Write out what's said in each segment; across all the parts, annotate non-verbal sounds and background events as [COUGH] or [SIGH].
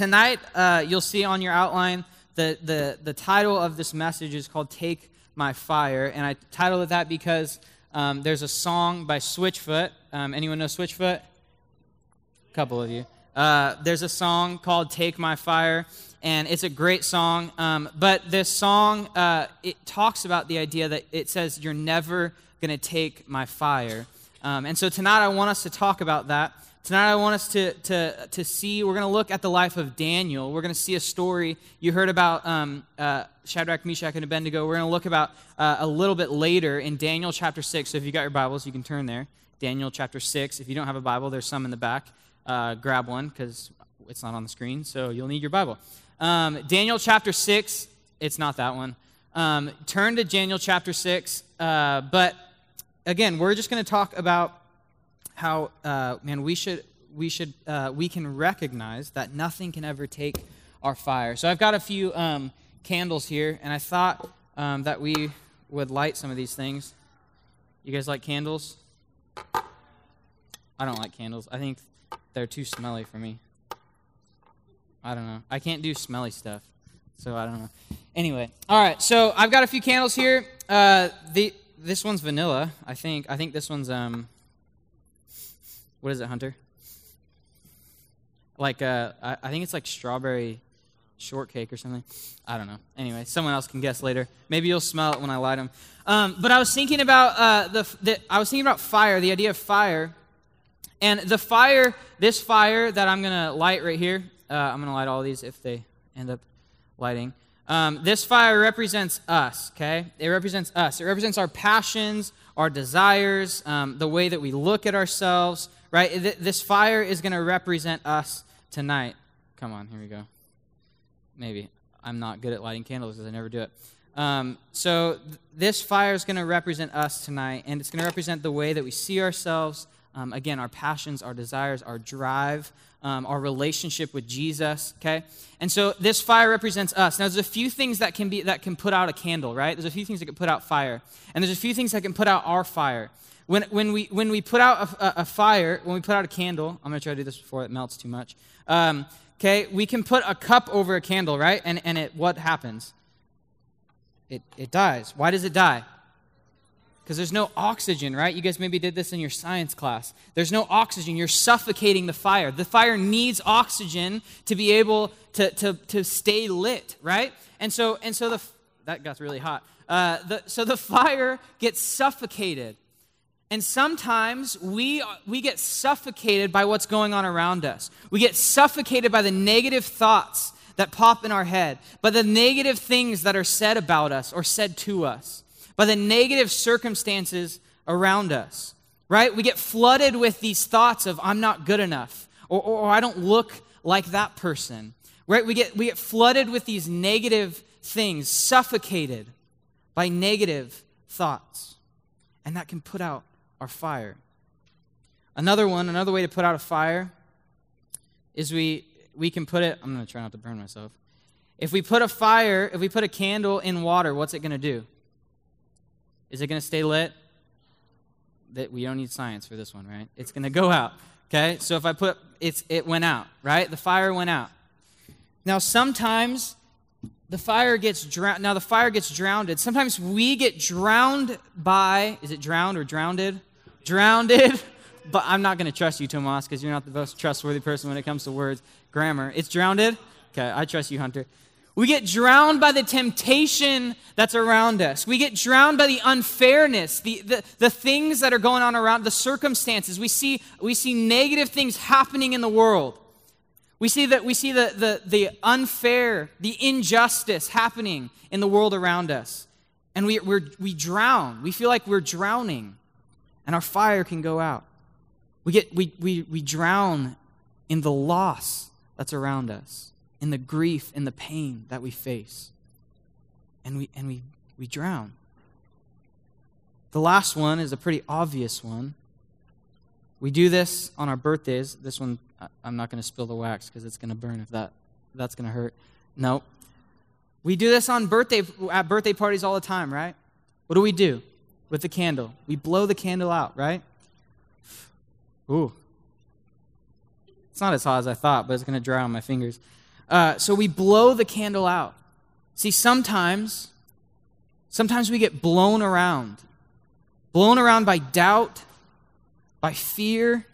tonight, uh, you'll see on your outline the, the, the title of this message is called Take My Fire. And I titled it that because um, there's a song by Switchfoot. Um, anyone know Switchfoot? A couple of you. Uh, there's a song called Take My Fire, and it's a great song. Um, but this song, uh, it talks about the idea that it says, You're never going to take my fire. Um, and so tonight I want us to talk about that. Tonight, I want us to, to, to see, we're going to look at the life of Daniel. We're going to see a story. You heard about um, uh, Shadrach, Meshach, and Abednego. We're going to look about uh, a little bit later in Daniel chapter 6. So if you got your Bibles, you can turn there. Daniel chapter 6. If you don't have a Bible, there's some in the back. Uh, grab one because it's not on the screen, so you'll need your Bible. Um, Daniel chapter 6. It's not that one. Um, turn to Daniel chapter 6. Uh, but again, we're just going to talk about how uh, man we should we should uh, we can recognize that nothing can ever take our fire. So I've got a few um, candles here, and I thought um, that we would light some of these things. You guys like candles? I don't like candles. I think they're too smelly for me. I don't know. I can't do smelly stuff, so I don't know. Anyway, all right. So I've got a few candles here. Uh, the this one's vanilla. I think. I think this one's um what is it, Hunter? Like, uh, I, I think it's like strawberry shortcake or something. I don't know. Anyway, someone else can guess later. Maybe you'll smell it when I light them. Um, but I was thinking about uh, the, the, I was thinking about fire, the idea of fire, and the fire. This fire that I'm gonna light right here. Uh, I'm gonna light all these if they end up lighting. Um, this fire represents us. Okay, it represents us. It represents our passions, our desires, um, the way that we look at ourselves right? This fire is going to represent us tonight. Come on, here we go. Maybe. I'm not good at lighting candles because I never do it. Um, so, th- this fire is going to represent us tonight, and it's going to represent the way that we see ourselves. Um, again, our passions, our desires, our drive, um, our relationship with Jesus. Okay, and so this fire represents us. Now, there's a few things that can be that can put out a candle, right? There's a few things that can put out fire, and there's a few things that can put out our fire. When, when, we, when we put out a, a, fire, when we put out a candle, I'm going to try to do this before it melts too much. Um, okay, we can put a cup over a candle, right? And, and it, what happens? It, it dies. Why does it die? Because there's no oxygen, right? You guys maybe did this in your science class. There's no oxygen. You're suffocating the fire. The fire needs oxygen to be able to, to, to stay lit, right? And so, and so the, that got really hot. Uh, the, so the fire gets suffocated. And sometimes we, we get suffocated by what's going on around us. We get suffocated by the negative thoughts that pop in our head, by the negative things that are said about us or said to us, by the negative circumstances around us, right? We get flooded with these thoughts of, I'm not good enough, or, or, or I don't look like that person, right? We get, we get flooded with these negative things, suffocated by negative thoughts. And that can put out our fire. Another one, another way to put out a fire is we we can put it I'm going to try not to burn myself. If we put a fire, if we put a candle in water, what's it going to do? Is it going to stay lit? That we don't need science for this one, right? It's going to go out. Okay? So if I put it's it went out, right? The fire went out. Now sometimes the fire gets drowned. Now the fire gets drowned. Sometimes we get drowned by is it drowned or drowned? Drowned. [LAUGHS] But I'm not going to trust you, Tomas, because you're not the most trustworthy person when it comes to words, grammar. It's drowned. Okay, I trust you, Hunter. We get drowned by the temptation that's around us. We get drowned by the unfairness, the, the, the things that are going on around, the circumstances. We see, we see negative things happening in the world. We see that we see the, the, the unfair, the injustice happening in the world around us. And we, we we drown. We feel like we're drowning and our fire can go out. We, get, we, we, we drown in the loss that's around us, in the grief, in the pain that we face. And we, and we, we drown. The last one is a pretty obvious one. We do this on our birthdays. This one, I'm not going to spill the wax because it's going to burn if that, that's going to hurt. No. We do this on birthday, at birthday parties all the time, right? What do we do? With the candle. We blow the candle out, right? Ooh. It's not as hot as I thought, but it's going to dry on my fingers. Uh, so we blow the candle out. See, sometimes, sometimes we get blown around, blown around by doubt, by fear,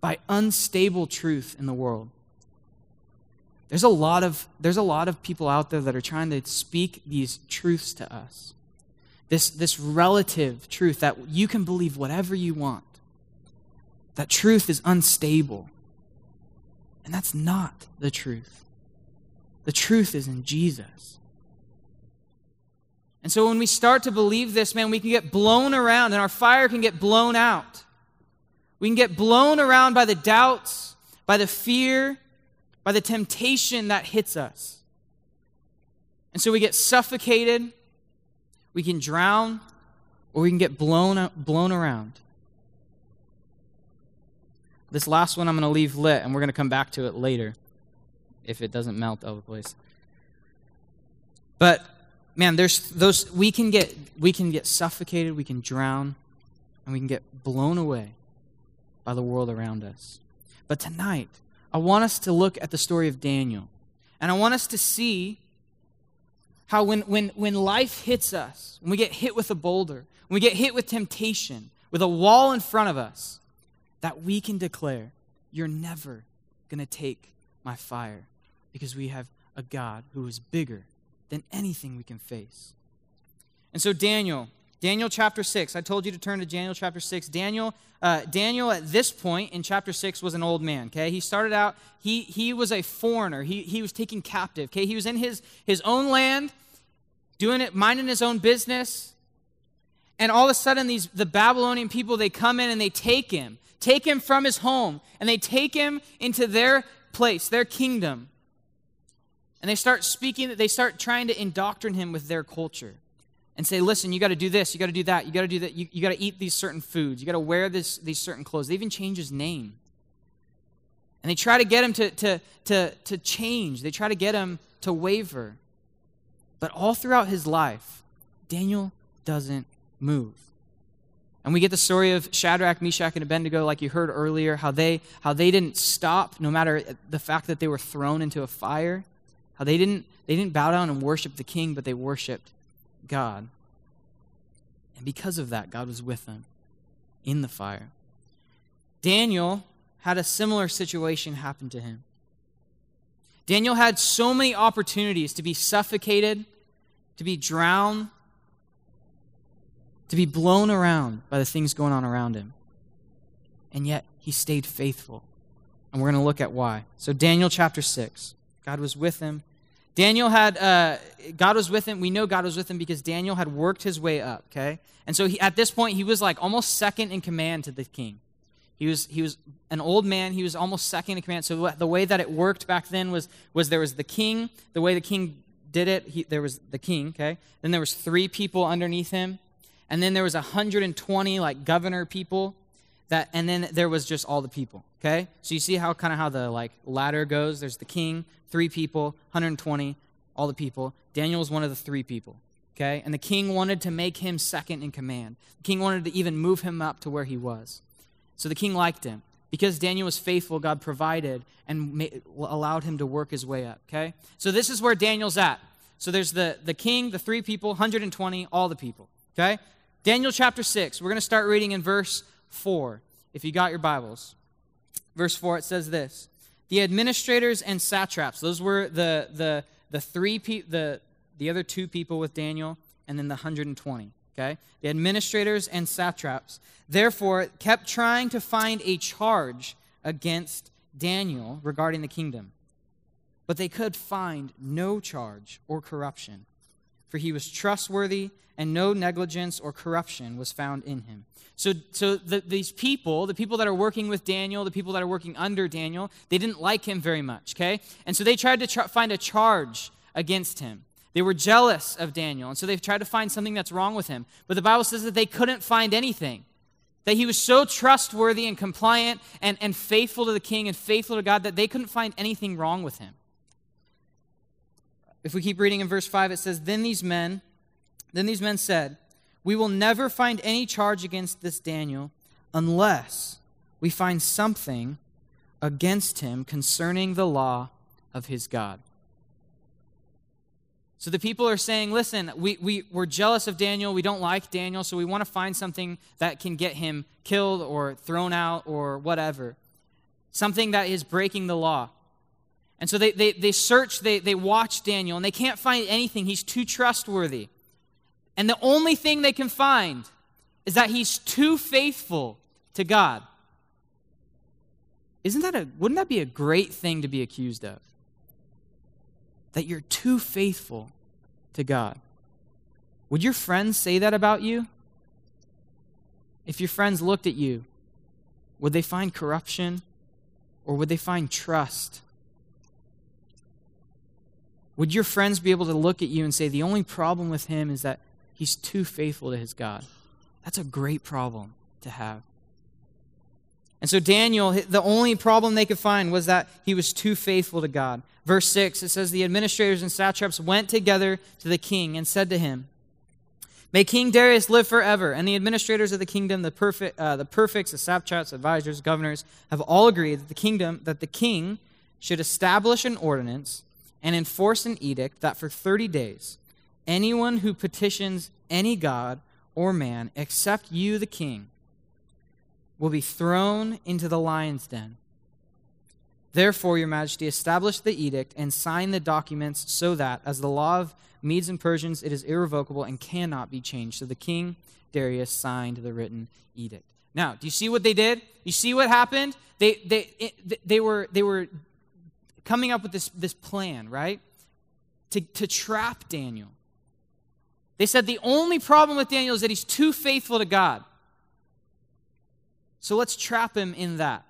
by unstable truth in the world. There's a lot of there's a lot of people out there that are trying to speak these truths to us. This this relative truth that you can believe whatever you want. That truth is unstable. And that's not the truth. The truth is in Jesus. And so when we start to believe this, man, we can get blown around and our fire can get blown out. We can get blown around by the doubts, by the fear, by the temptation that hits us. And so we get suffocated, we can drown, or we can get blown, blown around. This last one I'm going to leave lit, and we're going to come back to it later if it doesn't melt all the place. But man, there's those we can get we can get suffocated, we can drown, and we can get blown away by the world around us. But tonight, I want us to look at the story of Daniel. And I want us to see how when, when, when life hits us, when we get hit with a boulder, when we get hit with temptation, with a wall in front of us, that we can declare, You're never going to take my fire because we have a God who is bigger than anything we can face. And so, Daniel, Daniel chapter 6, I told you to turn to Daniel chapter 6. Daniel, uh, Daniel at this point in chapter 6 was an old man, okay? He started out, he, he was a foreigner. He, he was taken captive, okay? He was in his, his own land, doing it, minding his own business. And all of a sudden, these, the Babylonian people, they come in and they take him take him from his home, and they take him into their place, their kingdom. And they start speaking, they start trying to indoctrinate him with their culture and say, listen, you got to do this, you got to do that, you got to do that, you, you got to eat these certain foods, you got to wear this, these certain clothes. They even change his name. And they try to get him to, to, to, to change, they try to get him to waver. But all throughout his life, Daniel doesn't move. And we get the story of Shadrach, Meshach, and Abednego, like you heard earlier, how they, how they didn't stop no matter the fact that they were thrown into a fire. How they didn't, they didn't bow down and worship the king, but they worshiped God. And because of that, God was with them in the fire. Daniel had a similar situation happen to him. Daniel had so many opportunities to be suffocated, to be drowned, to be blown around by the things going on around him. And yet, he stayed faithful. And we're going to look at why. So, Daniel chapter 6. God was with him. Daniel had, uh, God was with him. We know God was with him because Daniel had worked his way up, okay? And so he, at this point, he was like almost second in command to the king. He was, he was an old man. He was almost second in command. So the way that it worked back then was, was there was the king. The way the king did it, he, there was the king, okay? Then there was three people underneath him and then there was 120 like governor people that and then there was just all the people okay? So you see how kind of how the like ladder goes? There's the king three people 120 all the people. Daniel was one of the three people okay? And the king wanted to make him second in command. The king wanted to even move him up to where he was. So the king liked him. Because daniel was faithful god provided and made, allowed him to work his way up okay? So this is where daniel's at. So there's the, the king the three people 120 all the people okay? Daniel chapter 6. We're going to start reading in verse 4, if you got your Bibles. Verse 4, it says this The administrators and satraps, those were the, the, the three, pe- the, the other two people with Daniel, and then the 120. Okay? The administrators and satraps, therefore, kept trying to find a charge against Daniel regarding the kingdom. But they could find no charge or corruption, for he was trustworthy and no negligence or corruption was found in him. So, so the, these people, the people that are working with Daniel, the people that are working under Daniel, they didn't like him very much, okay? And so they tried to tr- find a charge against him. They were jealous of Daniel, and so they tried to find something that's wrong with him. But the Bible says that they couldn't find anything. That he was so trustworthy and compliant and, and faithful to the king and faithful to God that they couldn't find anything wrong with him. If we keep reading in verse 5, it says, Then these men, then these men said, We will never find any charge against this Daniel unless we find something against him concerning the law of his God. So the people are saying, listen, we, we, we're jealous of Daniel. We don't like Daniel, so we want to find something that can get him killed or thrown out or whatever. Something that is breaking the law. And so they, they, they search, they, they watch Daniel, and they can't find anything. He's too trustworthy. And the only thing they can find is that he's too faithful to God. Isn't that a wouldn't that be a great thing to be accused of? That you're too faithful to God. Would your friends say that about you? If your friends looked at you, would they find corruption or would they find trust? Would your friends be able to look at you and say, the only problem with him is that he's too faithful to his God? That's a great problem to have. And so, Daniel, the only problem they could find was that he was too faithful to God. Verse 6, it says, The administrators and satraps went together to the king and said to him, May King Darius live forever. And the administrators of the kingdom, the, perfect, uh, the prefects, the satraps, advisors, governors, have all agreed that the kingdom, that the king should establish an ordinance and enforce an edict that for 30 days, anyone who petitions any god or man except you, the king, will be thrown into the lion's den. Therefore, your majesty, establish the edict and sign the documents so that, as the law of Medes and Persians, it is irrevocable and cannot be changed. So the king Darius signed the written edict. Now, do you see what they did? You see what happened? They, they, it, they, were, they were coming up with this, this plan, right? To, to trap Daniel. They said the only problem with Daniel is that he's too faithful to God. So let's trap him in that.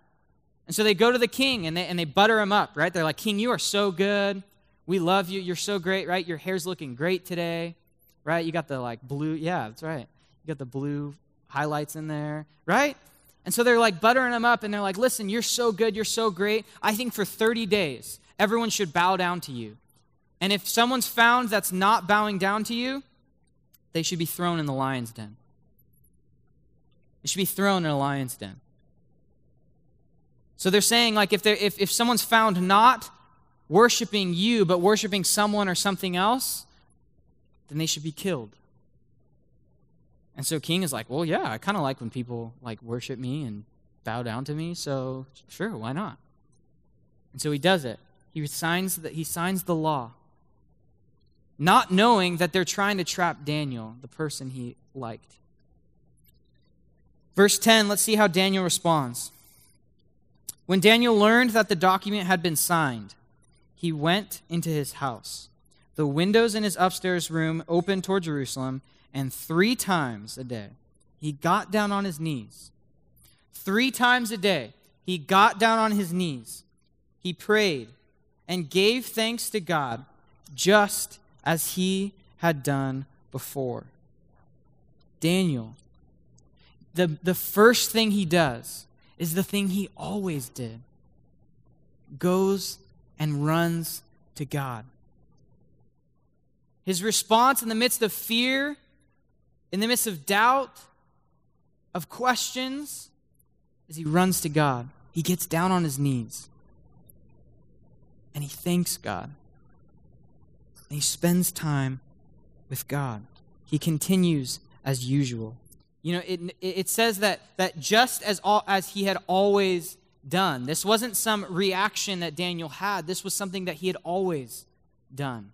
And so they go to the king and they, and they butter him up, right? They're like, King, you are so good. We love you. You're so great, right? Your hair's looking great today, right? You got the like blue, yeah, that's right. You got the blue highlights in there, right? And so they're like buttering him up and they're like, listen, you're so good. You're so great. I think for 30 days, everyone should bow down to you. And if someone's found that's not bowing down to you, they should be thrown in the lion's den. They should be thrown in a lion's den. So they're saying, like, if, if, if someone's found not worshiping you, but worshiping someone or something else, then they should be killed. And so King is like, well, yeah, I kind of like when people like worship me and bow down to me, so sure, why not? And so he does it. He signs the, he signs the law not knowing that they're trying to trap Daniel, the person he liked. Verse 10, let's see how Daniel responds. When Daniel learned that the document had been signed, he went into his house. The windows in his upstairs room opened toward Jerusalem, and three times a day he got down on his knees. Three times a day he got down on his knees. He prayed and gave thanks to God just as he had done before. Daniel, the, the first thing he does is the thing he always did goes and runs to God. His response in the midst of fear, in the midst of doubt, of questions, as he runs to God. He gets down on his knees and he thanks God and he spends time with God. He continues as usual. You know, it, it says that, that just as, all, as he had always done, this wasn't some reaction that Daniel had, this was something that he had always done.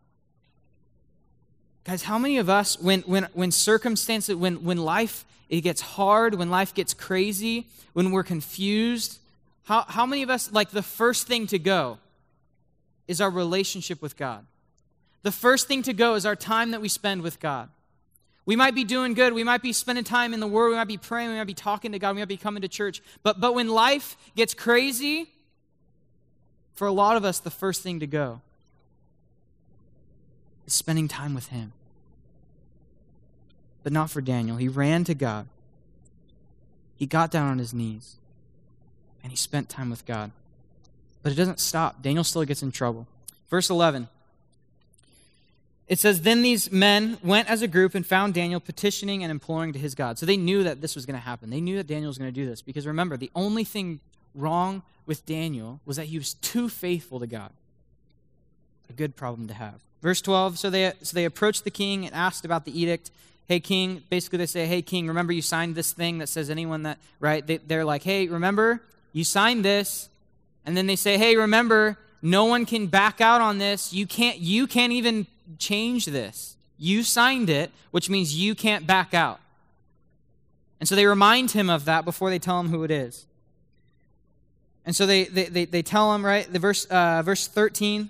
Guys, how many of us, when, when, when circumstances, when, when life it gets hard, when life gets crazy, when we're confused, how, how many of us, like the first thing to go is our relationship with God? The first thing to go is our time that we spend with God. We might be doing good. We might be spending time in the Word. We might be praying. We might be talking to God. We might be coming to church. But, but when life gets crazy, for a lot of us, the first thing to go is spending time with Him. But not for Daniel. He ran to God, he got down on his knees, and he spent time with God. But it doesn't stop. Daniel still gets in trouble. Verse 11. It says, Then these men went as a group and found Daniel petitioning and imploring to his God. So they knew that this was going to happen. They knew that Daniel was going to do this. Because remember, the only thing wrong with Daniel was that he was too faithful to God. A good problem to have. Verse 12 so they, so they approached the king and asked about the edict. Hey, king, basically they say, Hey, king, remember you signed this thing that says anyone that, right? They, they're like, Hey, remember you signed this. And then they say, Hey, remember, no one can back out on this. You can't, you can't even change this. You signed it, which means you can't back out. And so they remind him of that before they tell him who it is. And so they, they, they, they tell him, right? The verse, uh, verse 13,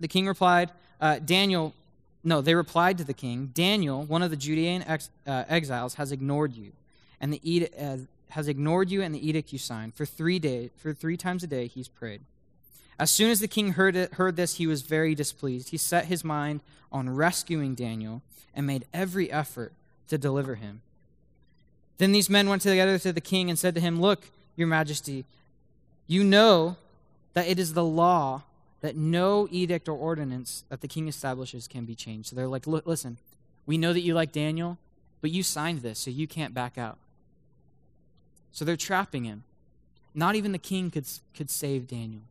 the king replied, uh, Daniel, no, they replied to the king, Daniel, one of the Judean ex, uh, exiles, has ignored you, and the edict, uh, has ignored you and the edict you signed. For three days, for three times a day, he's prayed. As soon as the king heard, it, heard this, he was very displeased. He set his mind on rescuing Daniel and made every effort to deliver him. Then these men went together to the king and said to him, Look, your majesty, you know that it is the law that no edict or ordinance that the king establishes can be changed. So they're like, listen, we know that you like Daniel, but you signed this, so you can't back out. So they're trapping him. Not even the king could, could save Daniel.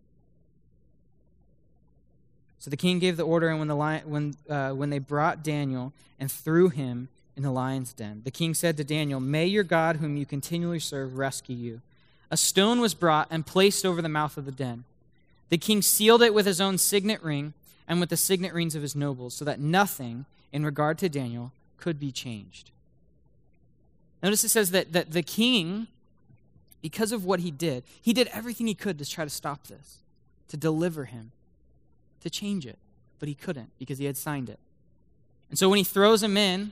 So the king gave the order, and when, the lion, when, uh, when they brought Daniel and threw him in the lion's den, the king said to Daniel, May your God, whom you continually serve, rescue you. A stone was brought and placed over the mouth of the den. The king sealed it with his own signet ring and with the signet rings of his nobles, so that nothing in regard to Daniel could be changed. Notice it says that, that the king, because of what he did, he did everything he could to try to stop this, to deliver him, to change it. But he couldn't because he had signed it. And so when he throws him in,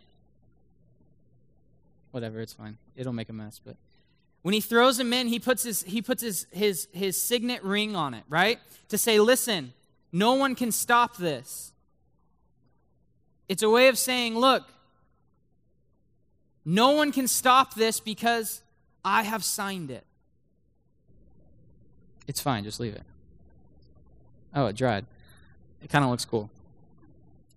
whatever, it's fine. It'll make a mess, but when he throws him in, he puts his, he puts his, his, his signet ring on it, right? To say, listen, no one can stop this. It's a way of saying, look, no one can stop this because I have signed it. It's fine, just leave it. Oh, it dried. It kind of looks cool.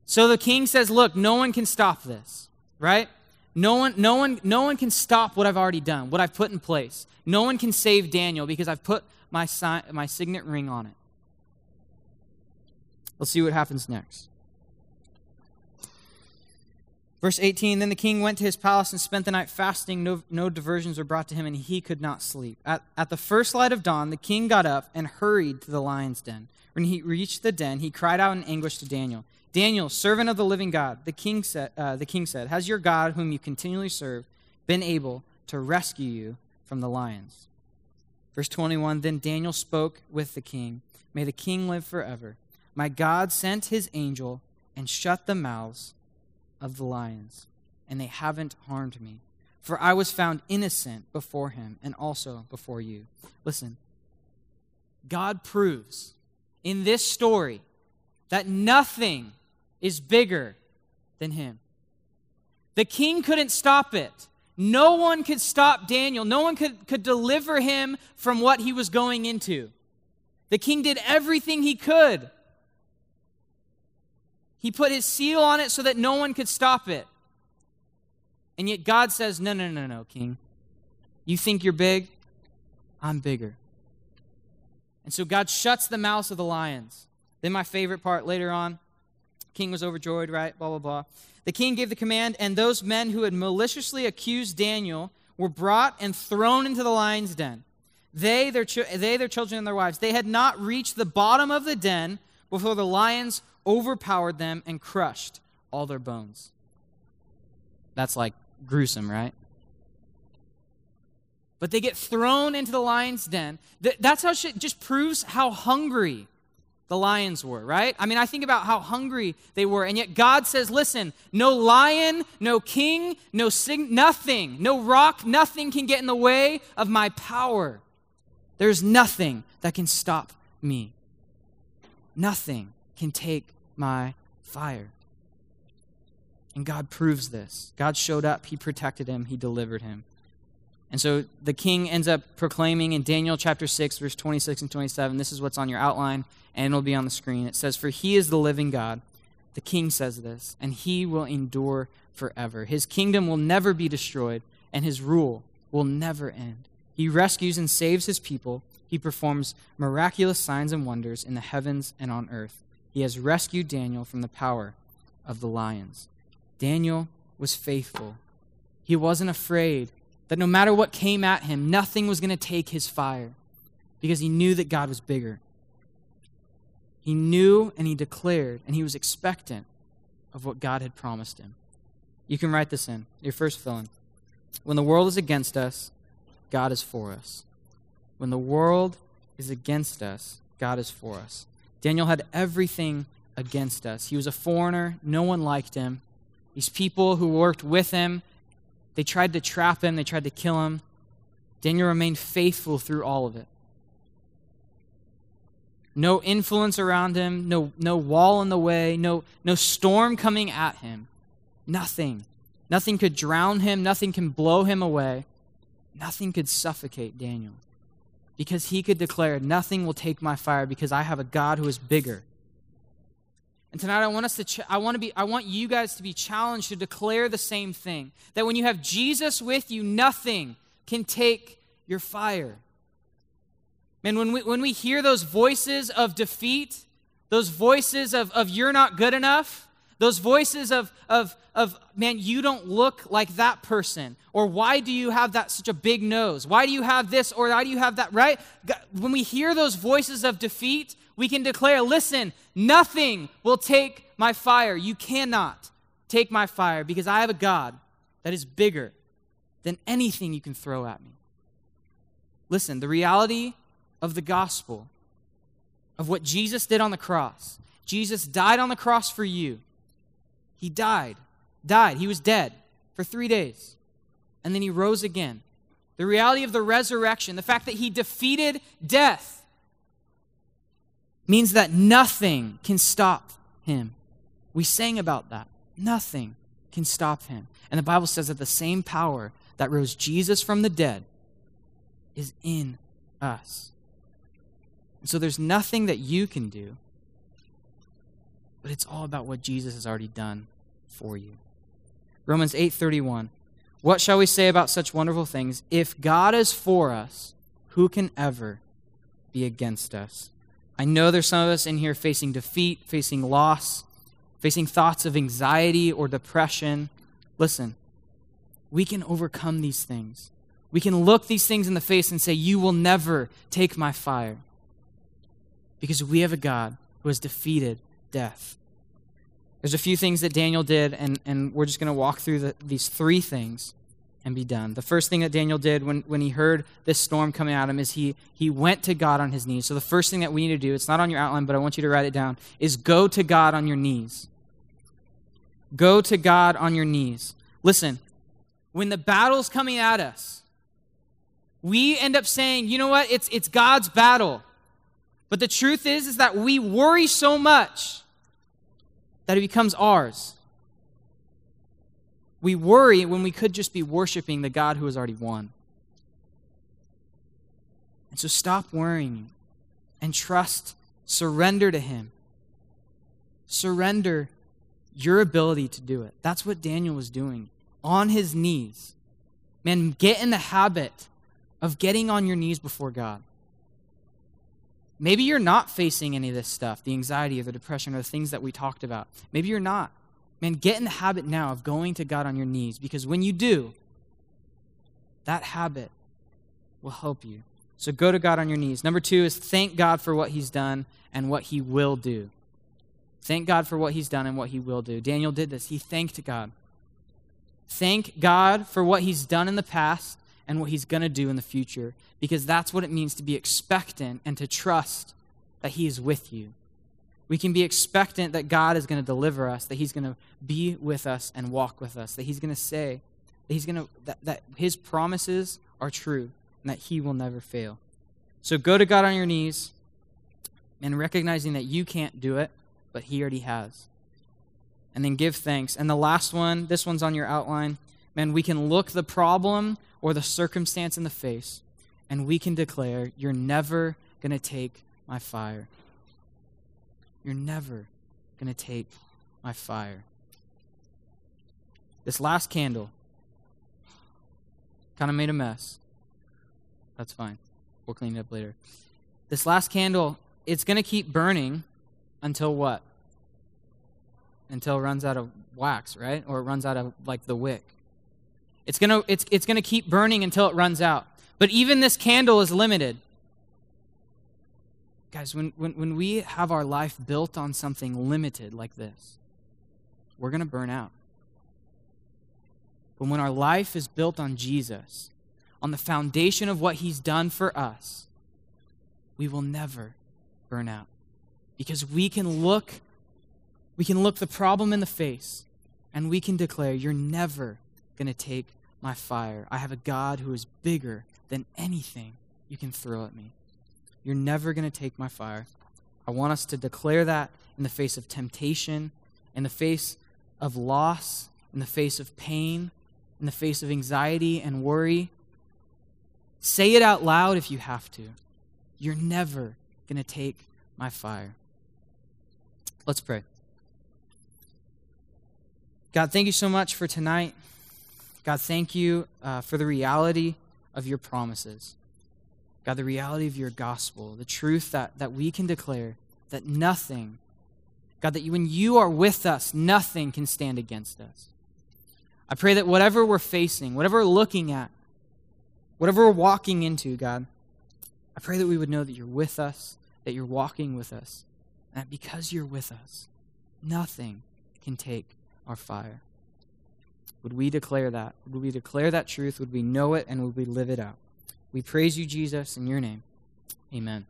So the king says, look, no one can stop this, right? No one, no, one, no one can stop what I've already done, what I've put in place. No one can save Daniel because I've put my, sign, my signet ring on it. Let's see what happens next. Verse 18 Then the king went to his palace and spent the night fasting. No, no diversions were brought to him, and he could not sleep. At, at the first light of dawn, the king got up and hurried to the lion's den. When he reached the den, he cried out in anguish to Daniel. Daniel, servant of the living God, the king said, uh, the king said, Has your God, whom you continually serve, been able to rescue you from the lions? Verse 21 Then Daniel spoke with the king. May the king live forever. My God sent his angel and shut the mouths of the lions, and they haven't harmed me. For I was found innocent before him and also before you. Listen, God proves in this story that nothing is bigger than him. The king couldn't stop it. No one could stop Daniel. No one could, could deliver him from what he was going into. The king did everything he could. He put his seal on it so that no one could stop it. And yet God says, No, no, no, no, king. You think you're big? I'm bigger. And so God shuts the mouths of the lions. Then, my favorite part later on King was overjoyed, right? Blah, blah, blah. The king gave the command, and those men who had maliciously accused Daniel were brought and thrown into the lion's den. They their, they, their children, and their wives. They had not reached the bottom of the den before the lions overpowered them and crushed all their bones. That's like gruesome, right? But they get thrown into the lion's den. That's how shit just proves how hungry the lions were, right? I mean, I think about how hungry they were, and yet God says, listen, no lion, no king, no sing, nothing, no rock, nothing can get in the way of my power. There's nothing that can stop me. Nothing can take my fire. And God proves this. God showed up, He protected him, He delivered him. And so the king ends up proclaiming in Daniel chapter 6, verse 26 and 27. This is what's on your outline, and it'll be on the screen. It says, For he is the living God. The king says this, and he will endure forever. His kingdom will never be destroyed, and his rule will never end. He rescues and saves his people. He performs miraculous signs and wonders in the heavens and on earth. He has rescued Daniel from the power of the lions. Daniel was faithful. He wasn't afraid that no matter what came at him, nothing was going to take his fire because he knew that God was bigger. He knew and he declared and he was expectant of what God had promised him. You can write this in your first fill in. When the world is against us, God is for us. When the world is against us, God is for us. Daniel had everything against us. He was a foreigner, no one liked him. These people who worked with him, they tried to trap him, they tried to kill him. Daniel remained faithful through all of it. No influence around him, no, no wall in the way, no, no storm coming at him. Nothing. Nothing could drown him, nothing can blow him away. Nothing could suffocate Daniel. Because he could declare, Nothing will take my fire because I have a God who is bigger. And tonight I want us to ch- I want to be I want you guys to be challenged to declare the same thing. That when you have Jesus with you, nothing can take your fire. Man, when we when we hear those voices of defeat, those voices of, of you're not good enough, those voices of, of, of, man, you don't look like that person. Or why do you have that such a big nose? Why do you have this or why do you have that, right? When we hear those voices of defeat, we can declare, listen, nothing will take my fire. You cannot take my fire because I have a God that is bigger than anything you can throw at me. Listen, the reality of the gospel, of what Jesus did on the cross, Jesus died on the cross for you. He died, died. He was dead for three days. And then he rose again. The reality of the resurrection, the fact that he defeated death, means that nothing can stop him. We sang about that. Nothing can stop him. And the Bible says that the same power that rose Jesus from the dead is in us. And so there's nothing that you can do, but it's all about what Jesus has already done for you. Romans 8:31. What shall we say about such wonderful things? If God is for us, who can ever be against us? I know there's some of us in here facing defeat, facing loss, facing thoughts of anxiety or depression. Listen, we can overcome these things. We can look these things in the face and say, You will never take my fire. Because we have a God who has defeated death. There's a few things that Daniel did, and, and we're just going to walk through the, these three things and be done. The first thing that Daniel did when, when he heard this storm coming at him is he, he went to God on his knees. So the first thing that we need to do, it's not on your outline, but I want you to write it down, is go to God on your knees. Go to God on your knees. Listen, when the battle's coming at us, we end up saying, you know what, it's, it's God's battle. But the truth is, is that we worry so much that it becomes ours. We worry when we could just be worshiping the God who has already won. And so stop worrying and trust, surrender to Him. Surrender your ability to do it. That's what Daniel was doing on his knees. Man, get in the habit of getting on your knees before God. Maybe you're not facing any of this stuff the anxiety or the depression or the things that we talked about. Maybe you're not. Man, get in the habit now of going to God on your knees because when you do, that habit will help you. So go to God on your knees. Number two is thank God for what He's done and what He will do. Thank God for what He's done and what He will do. Daniel did this. He thanked God. Thank God for what He's done in the past and what He's going to do in the future because that's what it means to be expectant and to trust that He is with you. We can be expectant that God is going to deliver us, that He's going to be with us and walk with us, that He's going to say that He's going to that, that His promises are true and that He will never fail. So go to God on your knees and recognizing that you can't do it, but He already has. And then give thanks. And the last one, this one's on your outline. Man, we can look the problem or the circumstance in the face, and we can declare, You're never going to take my fire. You're never going to take my fire. This last candle kind of made a mess. That's fine. We'll clean it up later. This last candle, it's going to keep burning until what? Until it runs out of wax, right? Or it runs out of like the wick. It's going to it's it's going to keep burning until it runs out. But even this candle is limited. Guys, when, when, when we have our life built on something limited like this, we're going to burn out. But when our life is built on Jesus, on the foundation of what he's done for us, we will never burn out. Because we can look we can look the problem in the face and we can declare you're never going to take my fire. I have a God who is bigger than anything you can throw at me. You're never going to take my fire. I want us to declare that in the face of temptation, in the face of loss, in the face of pain, in the face of anxiety and worry. Say it out loud if you have to. You're never going to take my fire. Let's pray. God, thank you so much for tonight. God, thank you uh, for the reality of your promises. God, the reality of your gospel, the truth that, that we can declare that nothing, God, that you, when you are with us, nothing can stand against us. I pray that whatever we're facing, whatever we're looking at, whatever we're walking into, God, I pray that we would know that you're with us, that you're walking with us, and that because you're with us, nothing can take our fire. Would we declare that? Would we declare that truth? Would we know it and would we live it out? We praise you, Jesus, in your name. Amen.